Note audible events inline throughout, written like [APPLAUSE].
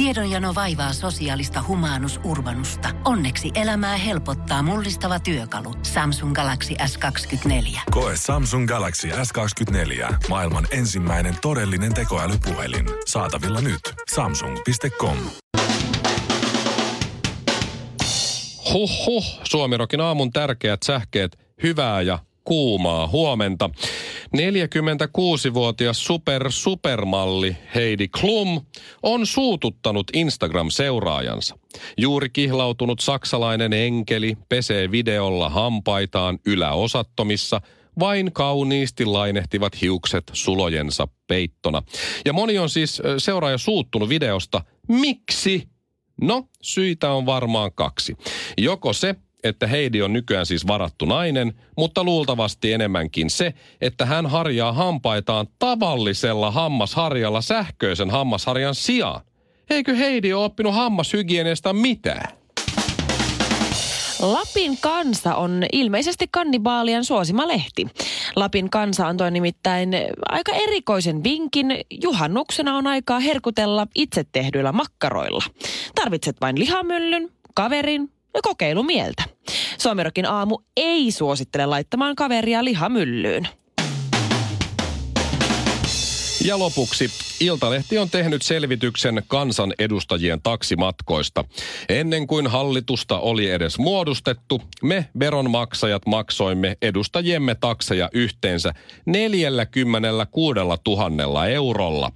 Tiedonjano vaivaa sosiaalista humanus urbanusta. Onneksi elämää helpottaa mullistava työkalu. Samsung Galaxy S24. Koe Samsung Galaxy S24. Maailman ensimmäinen todellinen tekoälypuhelin. Saatavilla nyt. Samsung.com. Huhhuh, Suomirokin aamun tärkeät sähkeet, hyvää ja kuumaa huomenta. 46-vuotias super supermalli Heidi Klum on suututtanut Instagram-seuraajansa. Juuri kihlautunut saksalainen enkeli pesee videolla hampaitaan yläosattomissa – vain kauniisti lainehtivat hiukset sulojensa peittona. Ja moni on siis seuraaja suuttunut videosta. Miksi? No, syitä on varmaan kaksi. Joko se, että Heidi on nykyään siis varattu nainen, mutta luultavasti enemmänkin se, että hän harjaa hampaitaan tavallisella hammasharjalla sähköisen hammasharjan sijaan. Eikö Heidi ole oppinut hammashygieniasta mitään? Lapin kansa on ilmeisesti kannibaalien suosima lehti. Lapin kansa antoi nimittäin aika erikoisen vinkin. Juhannuksena on aikaa herkutella itse tehdyillä makkaroilla. Tarvitset vain lihamyllyn, kaverin ja kokeilumieltä. Suomirokin aamu ei suosittele laittamaan kaveria lihamyllyyn. Ja lopuksi Iltalehti on tehnyt selvityksen kansan edustajien taksimatkoista. Ennen kuin hallitusta oli edes muodostettu, me veronmaksajat maksoimme edustajiemme takseja yhteensä 46 000 eurolla.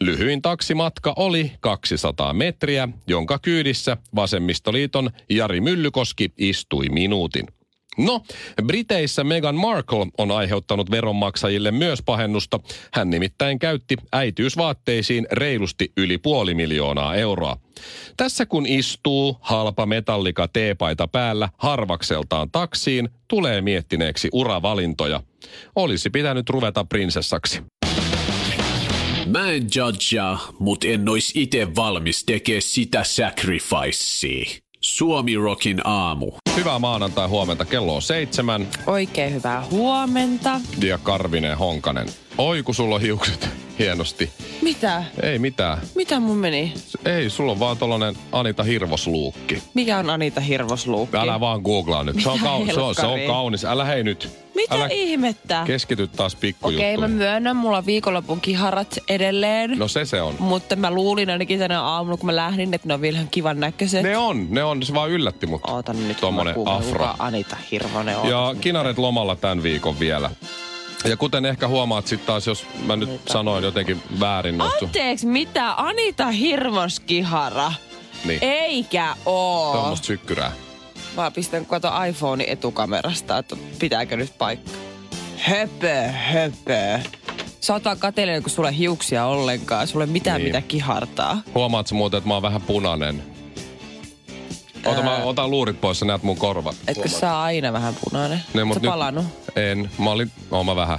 Lyhyin taksimatka oli 200 metriä, jonka kyydissä Vasemmistoliiton Jari Myllykoski istui minuutin. No, Briteissä Meghan Markle on aiheuttanut veronmaksajille myös pahennusta. Hän nimittäin käytti äitiysvaatteisiin reilusti yli puoli miljoonaa euroa. Tässä kun istuu halpa metallika teepaita päällä harvakseltaan taksiin, tulee miettineeksi uravalintoja. Olisi pitänyt ruveta prinsessaksi. Mä en judgea, mut en ois ite valmis tekee sitä sacrificea. Suomi Rockin aamu. Hyvää maanantai huomenta, kello on seitsemän. Oikein hyvää huomenta. Ja Karvinen Honkanen. Oi kun sulla on hiukset hienosti. Mitä? Ei mitään. Mitä mun meni? Ei, sulla on vaan tollanen Anita Hirvosluukki. Mikä on Anita Hirvosluukki? Älä vaan googlaa nyt. Se on, Mitä kau- se, on, se on kaunis. Älä hei nyt. Mitä Älä ihmettä? keskity taas Okei, pikkujuttuihin. mä myönnän, mulla on viikonlopun kiharat edelleen. No se se on. Mutta mä luulin ainakin tänä aamulla, kun mä lähdin, että ne on vielä ihan kivan näköiset. Ne on, ne on. Se vaan yllätti mut. Ootan nyt, Tommonen afro. Anita Hirvonen on. Ja kinaret lomalla tämän viikon vielä. Ja kuten ehkä huomaat sitten taas, jos mä nyt sanoin jotenkin väärin noista. Anteeksi, mitä? Anita Hirvoskihara? Niin. Eikä oo. Tuommoista sykkyrää. Mä pistän kato iPhone etukamerasta, että pitääkö nyt paikka. Höpö, höpö. Sä oot vaan kun sulla ei hiuksia ollenkaan. Sulla ei mitään Niin. mitä kihartaa. Huomaat sä muuten, että mä oon vähän punainen? Ota, mä otan luurit pois, sä näet mun korvat. Etkö sä aina vähän punainen? Ne, Sä mut nyt- palannut? En. Mä olin, oon mä vähän.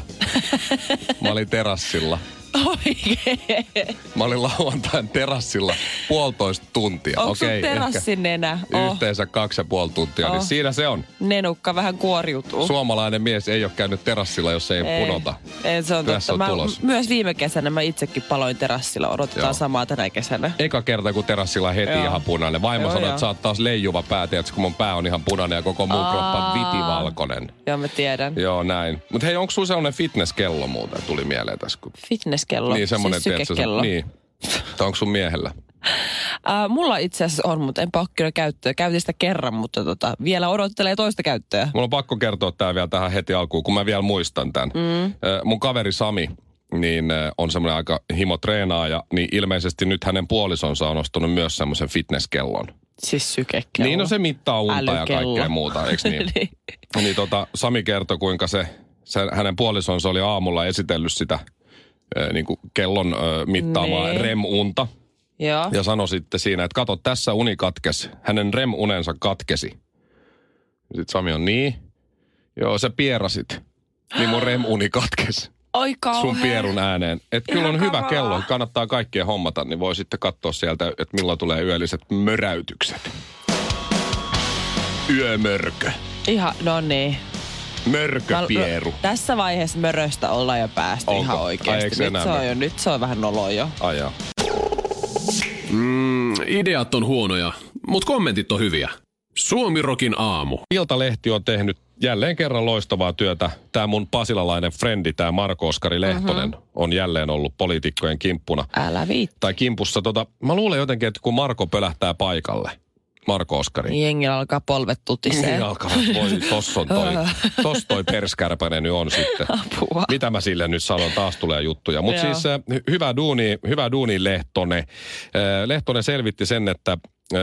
[LAUGHS] mä olin terassilla. Oikein. Mä olin lauantain terassilla puolitoista tuntia. Onko Okei, terassin nenä? Oh, Yhteensä kaksi ja puoli tuntia, niin Oh. siinä se on. nenukka vähän kuoriutuu. Suomalainen mies ei ole käynyt terassilla, jos ei, ei. punota. Ei, se on Tässä totta. on Mä, tulos. myös viime kesänä mä itsekin paloin terassilla. Odotetaan Joo. samaa tänä kesänä. Eka kerta, kun terassilla heti Joo. ihan punainen. Vaimo sanoi, että sä oot taas leijuva pää, tiedätkö, kun mun pää on ihan punainen ja koko muu kroppa vitivalkoinen. Joo, mä tiedän. Joo, näin. Mutta hei, onko sulla sellainen fitnesskello muuten, tuli mieleen tässä? Kun... Fitnesskello. Niin, semmoinen, siis tiedätkö, sykekello. niin. Tai onko sun miehellä? Äh, mulla itse asiassa on, mutta en ole kyllä käyttöä. Käytin sitä kerran, mutta tota, vielä odottelee toista käyttöä. Mulla on pakko kertoa tää vielä tähän heti alkuun, kun mä vielä muistan tämän. Mm. Mun kaveri Sami, niin äh, on semmoinen aika himo treenaaja, niin ilmeisesti nyt hänen puolisonsa on ostanut myös semmoisen fitnesskellon. Siis sykekello. Niin no se mittaa unta ja Älykello. kaikkea muuta, eikö niin? [LAUGHS] niin. niin tota, Sami kertoi, kuinka se, se, hänen puolisonsa oli aamulla esitellyt sitä äh, niin kuin kellon mittaamaa Niin. REM-unta. Joo. Ja sanoi sitten siinä, että kato, tässä uni katkesi. Hänen REM-unensa katkesi. Sitten Sami on niin. Joo, sä pierasit. Niin mun REM-uni katkesi. [GASPS] Oi kauhea. Sun pierun ääneen. Että kyllä on hyvä kello. Kannattaa kaikkien hommata, niin voi sitten katsoa sieltä, että milloin tulee yölliset möräytykset. Yömörkö. Ihan, no niin. Mörköpieru. Mä- Tässä vaiheessa möröstä ollaan jo päästy Onko? ihan oikeasti. se Nyt se, on jo, nyt se on vähän noloa jo. Ajaa. Mm, Ideat on huonoja, mutta kommentit on hyviä. Suomirokin aamu. Iltalehti on tehnyt jälleen kerran loistavaa työtä. Tämä mun pasilalainen frendi, tämä Marko Oskari Lehtonen, uh-huh. on jälleen ollut poliitikkojen kimppuna. Älä viitti. Tai kimpussa. Tota, mä luulen jotenkin, että kun Marko pölähtää paikalle, Marko Oskari. Jengillä alkaa polvet tutisee. Niin alkavat, voi, tossa on toi, [LAUGHS] tossa toi perskärpäinen nyt on sitten. Apua. Mitä mä sille nyt sanon, taas tulee juttuja. Mutta siis äh, hy- hyvä duuni, hyvä duuni Lehtonen. Äh, Lehtonen selvitti sen, että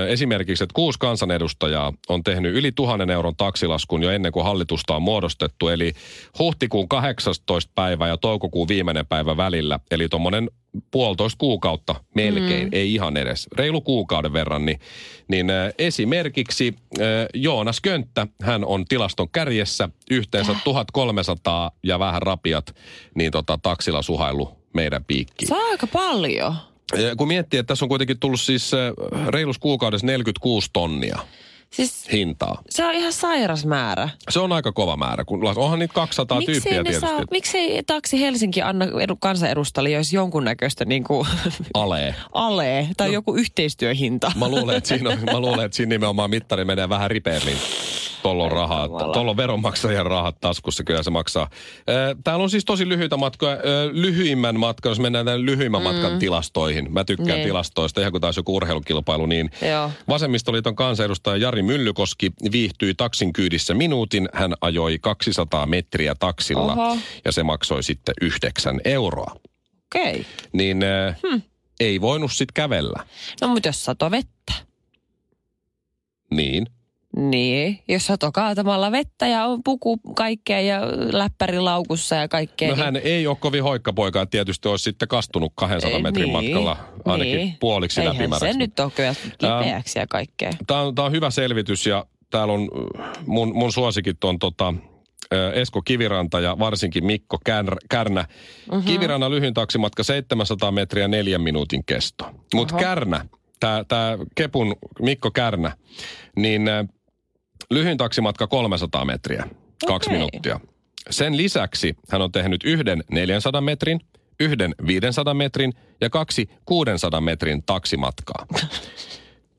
esimerkiksi, että kuusi kansanedustajaa on tehnyt yli tuhannen euron taksilaskun jo ennen kuin hallitusta on muodostettu. Eli huhtikuun 18. päivä ja toukokuun viimeinen päivä välillä. Eli tuommoinen puolitoista kuukautta melkein, mm. ei ihan edes, reilu kuukauden verran, niin, niin äh, esimerkiksi äh, Joonas Könttä, hän on tilaston kärjessä yhteensä 1300 ja vähän rapiat, niin tota, taksilla suhailu meidän piikkiin. Se on aika paljon. Ja Kun miettii, että tässä on kuitenkin tullut siis reilus kuukaudessa 46 tonnia Siis hintaa. se on ihan sairas määrä. Se on aika kova määrä, kun onhan niitä 200 Miksei, tyyppiä tietysti. saa, miksei Taksi Helsinki anna edu, kansanedustajille jos jonkunnäköistä niin kuin, [LAUGHS] Alee. alee tai no. joku yhteistyöhinta? Mä luulen, että siinä, on, mä luulen, että siinä nimenomaan mittari menee vähän ripeämmin. Tuolla on rahaa, tuolla on veronmaksajien rahat taskussa, kyllä se maksaa. Täällä on siis tosi lyhyitä matkoja. Lyhyimmän matkan, jos mennään tämän lyhyimmän matkan tilastoihin. Mä tykkään Niin. tilastoista, ihan kuin taas joku urheilukilpailu, niin Joo. Vasemmistoliiton kansanedustaja Jari Myllykoski viihtyi taksin kyydissä minuutin. Hän ajoi 200 metriä taksilla Oho. ja se maksoi sitten 9 euroa. Okei. Okay. Niin hmm. ei voinut sitten kävellä. No mutta jos sato vettä. Niin. Niin, jos sato kaatamalla vettä ja on puku kaikkea ja läppäri laukussa ja kaikkea. No niin- hän ei ole kovin hoikkapoika, tietysti olisi sitten kastunut 200 Ei, metrin niin, matkalla ainakin niin. puoliksi Eihän läpimäräksi. se nyt ole kyllä kipeäksi ja kaikkea. Tämä on, tää on hyvä selvitys ja täällä on äh, mun, mun suosikit on tota, äh, Esko Kiviranta ja varsinkin Mikko Kär, Kärnä. Mm-hmm. Kivirannan lyhyin taksimatka 700 metriä neljän minuutin kesto. Mutta Kärnä, tämä tää Kepun Mikko Kärnä, niin äh, lyhyin taksimatka 300 metriä, kaksi Okei. minuuttia. Sen lisäksi hän on tehnyt yhden 400 metrin, yhden 500 metrin ja kaksi 600 metrin taksimatkaa. [LAUGHS]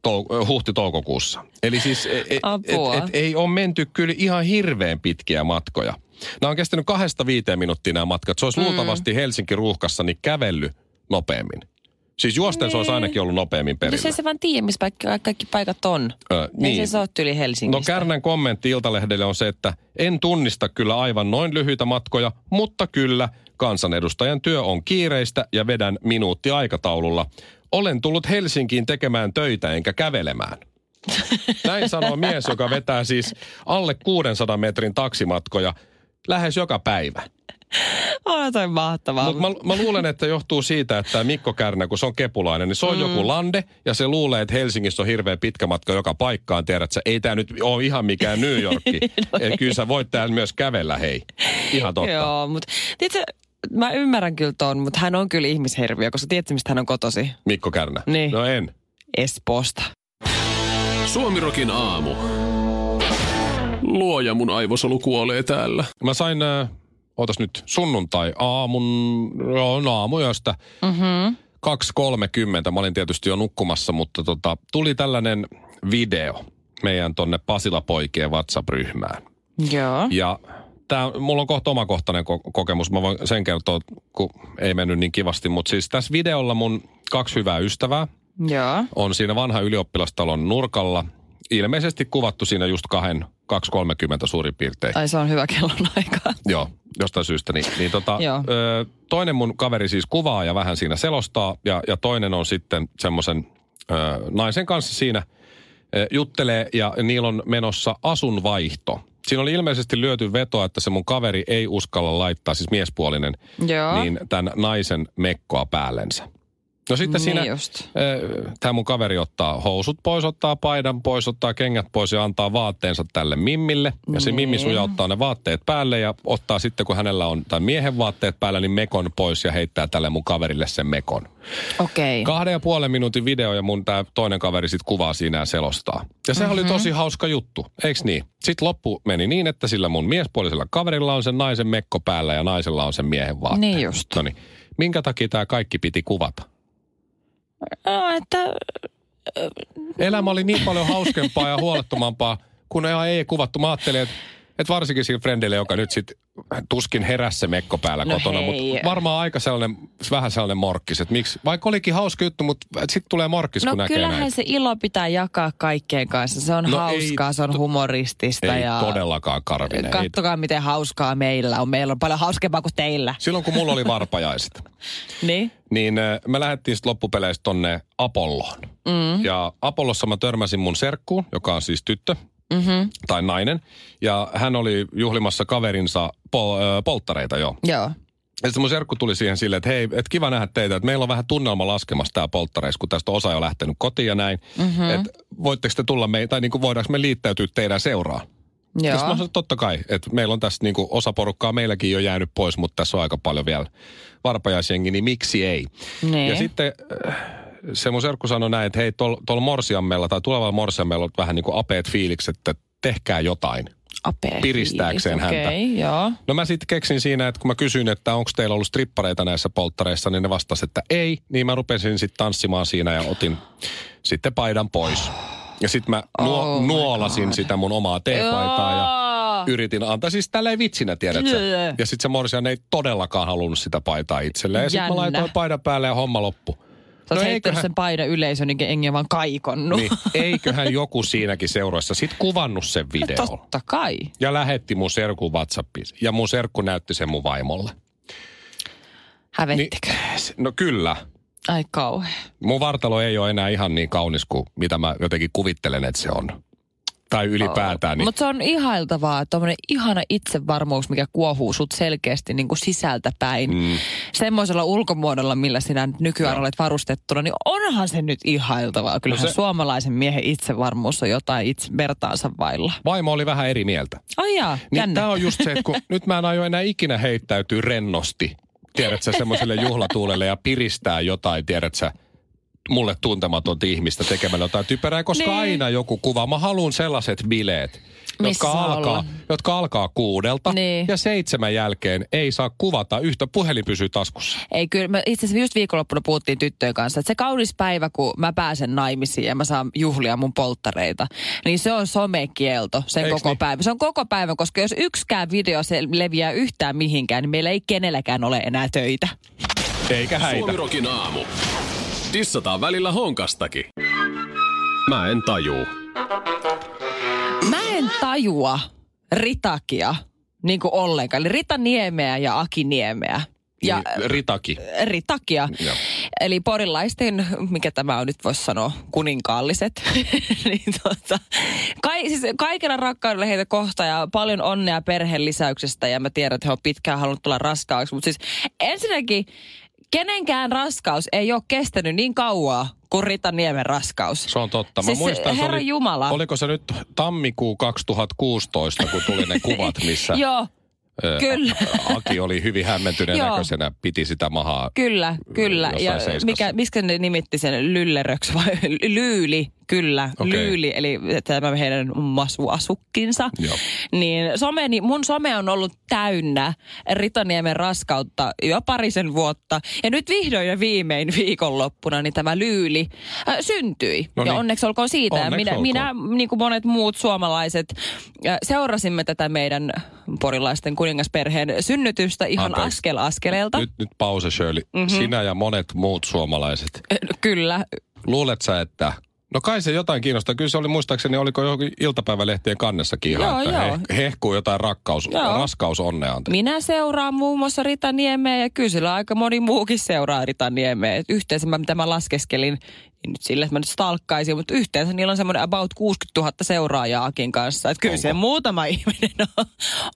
Tou- huhti-toukokuussa. Eli siis e- e- et, Apua. et, ei ole menty kyllä ihan hirveän pitkiä matkoja. Nämä on kestänyt kahdesta viiteen minuuttia nämä matkat. Se olisi mm. luultavasti Helsinki ruuhkassa niin kävelly nopeammin. Siis juosten se olisi Niin. ainakin ollut nopeammin perillä. ei se vaan tiedä, missä kaikki paikat on. Ö, Niin. Ei se ole yli No Helsingistä. Kärnän kommentti Iltalehdelle on se, että en tunnista kyllä aivan noin lyhyitä matkoja, mutta kyllä kansanedustajan työ on kiireistä ja vedän minuutti aikataululla. Olen tullut Helsinkiin tekemään töitä enkä kävelemään. [LAUGHS] Näin sanoo mies, joka vetää siis alle 600 metrin taksimatkoja lähes joka päivä. [LAUGHS] On toi mahtavaa. Mutta mä, mä luulen, että johtuu siitä, että Mikko Kärnä, kun se on kepulainen, niin se on mm. joku lande ja se luulee, että Helsingissä on hirveän pitkä matka joka paikkaan. Tiedät sä, ei tämä nyt ole ihan mikään New [LAUGHS] Yorkki. No no Kyllä sä voit täällä myös kävellä, hei. Ihan totta. Joo, mutta mä ymmärrän kyllä ton, mutta hän on kyllä ihmisherviö, koska tiedätkö, mistä hän on kotosi? Mikko Kärnä. Niin. No en. Espoosta. Suomirokin aamu. Luoja mun aivosolu kuolee täällä. Mä sain, äh, ootas nyt, sunnuntai aamun, no aamuyöstä. Mm-hmm. 2.30. Mä olin tietysti jo nukkumassa, mutta tota, tuli tällainen video meidän tonne Pasila-poikien WhatsApp-ryhmään. Joo. Ja tää, mulla on kohta omakohtainen ko- kokemus. Mä voin sen kertoa, kun ei mennyt niin kivasti. Mutta siis tässä videolla mun kaksi hyvää ystävää Joo. on siinä vanha ylioppilastalon nurkalla. Ilmeisesti kuvattu siinä just kahden, 2.30 suurin piirtein. Ai se on hyvä kellon aika. [LAUGHS] Joo, jostain syystä. Niin, niin tota, ö, toinen mun kaveri siis kuvaa ja vähän siinä selostaa. Ja, ja toinen on sitten semmoisen naisen kanssa siinä ö, juttelee ja niillä on menossa asunvaihto. Siinä oli ilmeisesti lyöty vetoa, että se mun kaveri ei uskalla laittaa, siis miespuolinen, Joo. niin tämän naisen mekkoa päällensä. No sitten Niin siinä just. tämä mun kaveri ottaa housut pois, ottaa paidan pois, ottaa kengät pois ja antaa vaatteensa tälle mimmille. Ja se Niin. mimmi sujauttaa ne vaatteet päälle ja ottaa sitten, kun hänellä on tai miehen vaatteet päällä, niin mekon pois ja heittää tälle mun kaverille sen mekon. Okei. Kahden ja puolen minuutin video ja mun tää toinen kaveri sitten kuvaa siinä ja selostaa. Ja sehän Mhm. oli tosi hauska juttu, eiks niin? Sitten loppu meni niin, että sillä mun miespuolisella kaverilla on sen naisen mekko päällä ja naisella on sen miehen vaatteet. Niin just. Noniin. Minkä takia tämä kaikki piti kuvata? No, että Elämä oli niin paljon hauskempaa ja huolettomampaa, kun ei, kuvattu. Mä ajattelin, että että varsinkin sillä friendille, joka nyt sit tuskin heräsi se mekko päällä No kotona, mutta varmaan aika sellainen, vähän sellainen morkkis, että miksi, vaikka olikin hauska juttu, mutta sitten tulee morkkis, No kun näkee kyllähän näin. se ilo pitää jakaa kaikkien kanssa. Se on No no ei hauskaa, se on humoristista. Ei ja todellakaan Karvinen. Ei. Kattokaa, miten hauskaa meillä on. Meillä on paljon hauskempaa kuin teillä. Silloin kun mulla oli varpajaiset, [LAUGHS] Niin? niin me lähdettiin sitten loppupeleistä tonne Apolloon. Mm. Ja Apollossa mä törmäsin mun serkkuun, joka on siis tyttö Mm-hmm. tai nainen. Ja hän oli juhlimassa kaverinsa pol- polttareita jo. Joo. Ja sitten mun serkku tuli siihen silleen, että hei, et kiva nähdä teitä, että meillä on vähän tunnelma laskemassa tää polttareissa, kun tästä osa jo lähtenyt kotiin ja näin. Mm-hmm. Että voitteko te tulla me, tai niin kuin voidaanko me liittäytyä teidän seuraan? Joo. sitten mä sanoin, että totta kai, että meillä on tässä niin kuin osa porukkaa meilläkin jo jäänyt pois, mutta tässä on aika paljon vielä varpajaisjengi, niin miksi ei? Niin. Ja sitten se mun serkku sanoi näin, että hei, tuolla tol morsiammella tai tulevalla morsiammella on vähän niin kuin apeet fiilikset, että tehkää jotain. Apea piristääkseen fiilis, häntä. Joo. No mä sitten keksin siinä, että kun mä kysyin, että onko teillä ollut strippareita näissä polttareissa, niin ne vastasi, että ei. Niin mä rupesin sitten tanssimaan siinä ja otin sitten paidan pois. Ja sitten mä nuo, Oh my nuolasin God. sitä mun omaa teepaitaa ja yritin antaa siis tälleen vitsinä, tiedätkö? Ja sitten se morsian ei todellakaan halunnut sitä paitaa itselleen. Ja sitten mä laitoin paidan päälle ja homma loppu. Sä No eiköhän- sen paidan yleisön, niin engi on vaan kaikonnut. Niin, eiköhän joku siinäkin seuroissa sit kuvannut sen videon. Totta kai. Ja lähetti mun serkun Whatsappiin. Ja mun serkku näytti sen mun vaimolle. Hävettikö? No kyllä. Ai kauhea. Mun vartalo ei ole enää ihan niin kaunis kuin mitä mä jotenkin kuvittelen, että se on. Tai ylipäätään. Niin, Mutta se on ihailtavaa, tuommoinen ihana itsevarmuus, mikä kuohuu sut selkeästi niin kuin sisältä päin. Mm. Semmoisella ulkomuodolla, millä sinä nyt nykyään Joo. olet varustettuna, niin onhan se nyt ihailtavaa. Kyllähän No se... se- suomalaisen miehen itsevarmuus on jotain itse vertaansa vailla. vaimo oli vähän eri mieltä. Ai jaa, Niin tää on just se, että kun [LAUGHS] nyt mä en aio enää ikinä heittäytyä rennosti, tiedätkö, semmoiselle juhlatuulelle ja piristää jotain, tiedätkö, mulle tuntematonta ihmistä tekemällä jotain typerää, koska Niin. aina joku kuva. Mä haluan sellaiset bileet, Missä jotka alkaa, olla? jotka alkaa kuudelta Niin. ja seitsemän jälkeen ei saa kuvata yhtä puhelin pysyy taskussa. Ei kyllä, me itse asiassa just viikonloppuna puhuttiin tyttöjen kanssa, että se kaunis päivä, kun mä pääsen naimisiin ja mä saan juhlia mun polttareita, niin se on somekielto sen Eiks koko niin? päivä. Se on koko päivä, koska jos yksikään video se leviää yhtään mihinkään, niin meillä ei kenelläkään ole enää töitä. Eikä häitä. Suomirokin aamu. Dissataan välillä honkastakin. Mä en tajuu. Mä en tajua Ritakia niin kuin ollenkaan. Eli Rita Niemeä ja Aki Niemeä. Ja Niin, Ritaki. Ritakia. Joo. Eli porilaisten, mikä tämä on nyt voisi sanoa, kuninkaalliset. [LAUGHS] niin tota, kai, siis kaikella rakkaudella heitä kohta ja paljon onnea perheen lisäyksestä. Ja mä tiedän, että he on pitkään halunnut tulla raskaaksi. Mutta siis ensinnäkin kenenkään raskaus ei ole kestänyt niin kauaa kuin Rita Niemen raskaus. Se on totta. Mä Siis muistan, Herra oli, Jumala. Oliko se nyt tammikuu 2016, kun tuli ne kuvat, missä [LAUGHS] Joo, kyllä. [LAUGHS] Aki oli hyvin hämmentyneen näköisenä, piti sitä mahaa. Kyllä, kyllä. Ja seiskassa. mikä, miskä ne nimitti sen lylleröksi vai lyyli, kyllä, Okei. lyyli, eli tämä heidän masuasukkinsa. Joo. Niin someni, mun some on ollut täynnä Ritaniemen raskautta jo parisen vuotta. Ja nyt vihdoin ja viimein viikonloppuna niin tämä lyyli äh, syntyi. No ja niin. onneksi olkoon siitä. Ja Onneksi minä, olkoon. minä, niin kuin monet muut suomalaiset, äh, seurasimme tätä meidän porilaisten kuningasperheen synnytystä ihan Anteeksi. askel askeleelta. Nyt, nyt pause Shirley. Mhm. Mm-hmm. Sinä ja monet muut suomalaiset. Kyllä, Luulet sä, että... No kai se jotain kiinnostaa. Kyllä se oli muistaakseni, oliko johonkin iltapäivälehtien kannessakin ihan, Joo, että joo. He, hehkuu jotain rakkaus, Joo. raskausonnea. anteeksi. Minä seuraan muun muassa Rita Niemeä ja kyllä sillä aika moni muukin seuraa Rita Niemeä. Yhteensä mä, mitä mä laskeskelin, niin nyt sille, että mä nyt stalkkaisin, mutta yhteensä niillä on semmoinen about 60 000 seuraajaa Akin kanssa. Että kyllä Onko? se muutama [LAUGHS] ihminen on,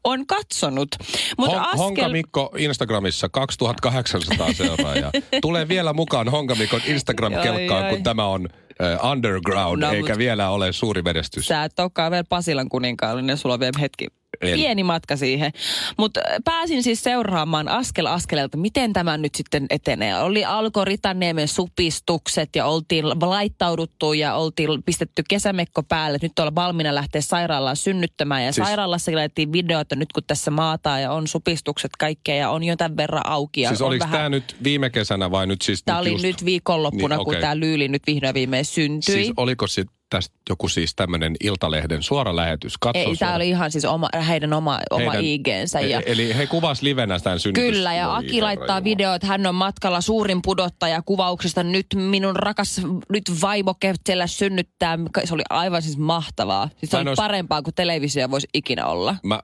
on katsonut. Mutta Hon, Honka Mikko Instagramissa 2800 seuraajaa. Tulee vielä mukaan Honka Mikon Instagram-kelkkaan, kun tämä on äh, underground, No, eikä mut- vielä ole suuri menestys. Sä et olekaan vielä Pasilan kuninkaallinen, sulla on vielä hetki, En. Pieni matka siihen. Mutta pääsin siis seuraamaan askel askeleelta, miten tämä nyt sitten etenee. Oli alkoi Ritanniemen supistukset ja oltiin laittauduttu ja oltiin pistetty kesämekko päälle. Nyt ollaan valmiina lähteä sairaalaan synnyttämään. Ja Siis- sairaalassa laitettiin video, että nyt kun tässä maataan ja on supistukset kaikkea ja on jo tämän verran auki. Ja Siis oliko tämä nyt viime kesänä vai nyt siis Tämä oli just? nyt viikonloppuna, Niin, niin, kun tämä lyyli nyt vihdoin viimein syntyi. Siis oliko sit tästä joku siis tämmöinen Iltalehden suora lähetys? Katso Ei, tämä oli ihan siis oma, heidän oma, oma Heidän- IGnsä. Ja, E- Eli he kuvas livenä tämän synnytys. Kyllä, ja Aki laittaa video, että hän on matkalla suurin pudottaja kuvauksesta. Nyt minun rakas nyt vaimo Kevtsellä synnyttää. Se oli aivan siis mahtavaa. Siis se oli ois- parempaa kuin televisio voisi ikinä olla. Mä,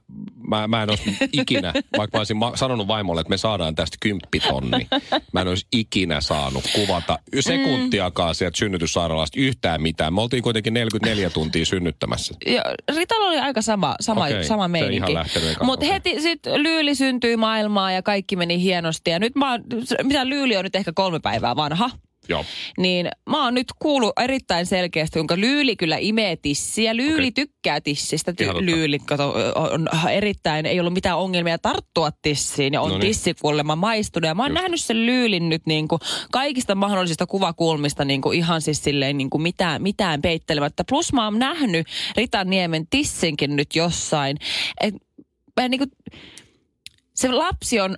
mä, mä en olisi ikinä, [LAUGHS] vaikka mä olisin ma- sanonut vaimolle, että me saadaan tästä kymppitonni. Mä en olisi ikinä saanut kuvata sekuntiakaan sieltä synnytyssairaalasta yhtään mitään. Me oltiin kuitenkin 44 tuntia synnyttämässä. Ja Ritalla oli aika sama, sama, Okei, sama meininki. Mutta okei. heti sitten Lyyli syntyi maailmaan ja kaikki meni hienosti. Ja nyt mä oon, mitä Lyyli on nyt ehkä kolme päivää vanha. Joo. Niin mä oon nyt kuullut erittäin selkeästi, jonka Lyyli kyllä imee tissiä. Lyyli Okei. tykkää tissistä. Ty-. Lyyli kato, on erittäin, ei ollut mitään ongelmia tarttua tissiin ja on Noniin. tissi kuulemma maistunut. Ja mä oon Just. nähnyt sen Lyylin nyt niin kuin kaikista mahdollisista kuvakulmista niin kuin ihan siis silleen niin kuin mitään, mitään peittelemättä. Plus mä oon nähnyt Rita Niemen tissinkin nyt jossain. Et, mä niin kuin, se lapsi on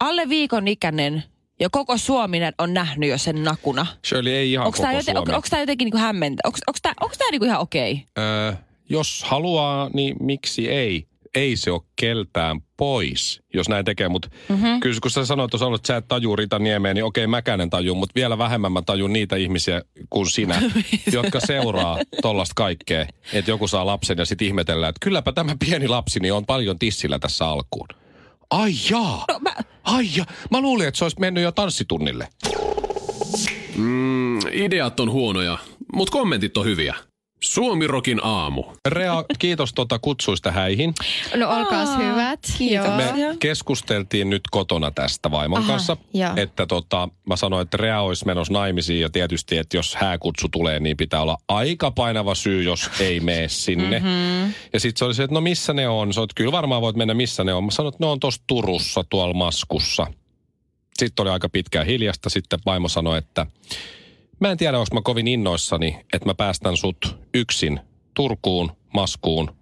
alle viikon ikäinen ja koko Suomi on nähnyt jo sen nakuna. Shirley ei ihan Onko koko tämä joten, Suomi. on, onko tää jotenkin niinku hämmentä? Onko tämä onks niinku ihan okei? Öö, jos haluaa, niin miksi ei? Ei se ole keltään pois, jos näin tekee. Mutta Mhm. mm-hmm. kyllä kun sä sanoit, tuossa, että sä et tajuu Rita Niemeä, niin okei, mäkään en tajuu, mutta vielä vähemmän mä tajun niitä ihmisiä kuin sinä, [LAUGHS] jotka seuraa tollasta kaikkea. Että joku saa lapsen ja sitten ihmetellään, että kylläpä tämä pieni lapsi niin on paljon tissillä tässä alkuun. Ai jaa! No, mä, Ai jaa! Mä luulin, että se olisi mennyt jo tanssitunnille. Mm, ideat on huonoja, mutta kommentit on hyviä. Suomirokin aamu. Rea, kiitos tuota kutsuista häihin. No olkaas Aa, hyvät. kiitos. Joo. Me keskusteltiin nyt kotona tästä vaimon Aha, kanssa, joo. että tota, mä sanoin, että Rea olisi menossa naimisiin ja tietysti, että jos hääkutsu tulee, niin pitää olla aika painava syy, jos ei mene sinne. Mm-hmm. Ja sitten se oli se, että no missä ne on? Sä oot, kyllä varmaan voit mennä missä ne on. Mä sanoin, että ne on tuossa Turussa tuolla Maskussa. Sitten oli aika pitkään hiljasta. Sitten vaimo sanoi, että mä en tiedä, onko mä kovin innoissani, että mä päästän sut yksin Turkuun, Maskuun,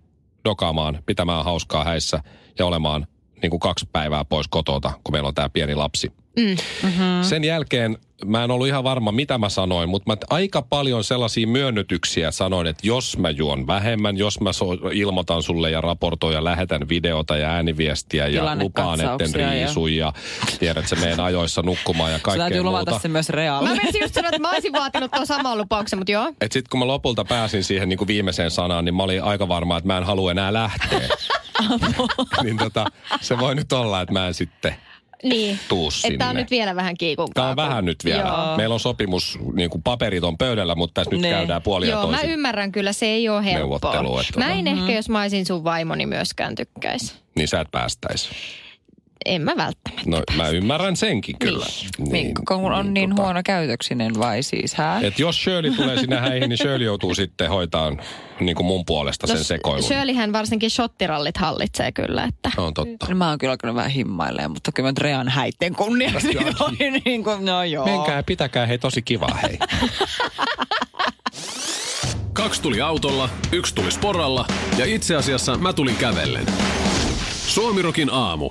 dokaamaan, pitämään hauskaa häissä ja olemaan niin kuin kaksi päivää pois kotota, kun meillä on tämä pieni lapsi. Mm. Mm-hmm. Sen jälkeen mä en ollut ihan varma, mitä mä sanoin, mutta mä aika paljon sellaisia myönnytyksiä sanoin, että jos mä juon vähemmän, jos mä so- ilmoitan sulle ja raportoin ja lähetän videota ja ääniviestiä ja lupaan, etten Tilannekatsauksia ja- riisu ja tiedät, että meen ajoissa nukkumaan ja se kaikkea täytyy luvata muuta. se myös Realle. Mä menisin just sanoa, että mä olisin vaatinut tuon saman lupauksen, mutta joo. Et sit kun mä lopulta pääsin siihen niin kuin viimeiseen sanaan, niin mä olin aika varma, että mä en halua enää lähteä. [LAUGHS] niin tota, se voi nyt olla, että mä en sitten Niin. tuu sinne. Että tää on nyt vielä vähän kiikumpaa. Tää on vähän nyt vielä. Joo. Meillä on sopimus, niin kuin paperit on pöydällä, mutta tässä nyt Ne. käydään puolia Joo, mä toisin. ymmärrän kyllä, se ei ole helppoa. Neuvottelu, että Mä en ehkä, jos mä olisin sun vaimoni myöskään tykkäisi. Niin sä et päästäisi. En mä välttämättä. No mä ymmärrän senkin kyllä. Niin, kun on niin tota, huono käytöksinen vai siis, hä? Et jos Shirley tulee sinne häihin, niin Shirley joutuu sitten hoitaan niin kuin mun puolesta sen sekoilun. Shirleyhän varsinkin shottirallit hallitsee kyllä, että... On totta. No, mä oon kyllä alkanut vähän himmailemaan, mutta kyllä mä Rean häitten kunniaksi voi [LAUGHS] niin kuin, no joo. Menkää pitäkää hei tosi kivaa hei. [LAUGHS] Kaksi tuli autolla, yksi tuli sporalla ja itse asiassa mä tulin kävellen. Suomirokin aamu.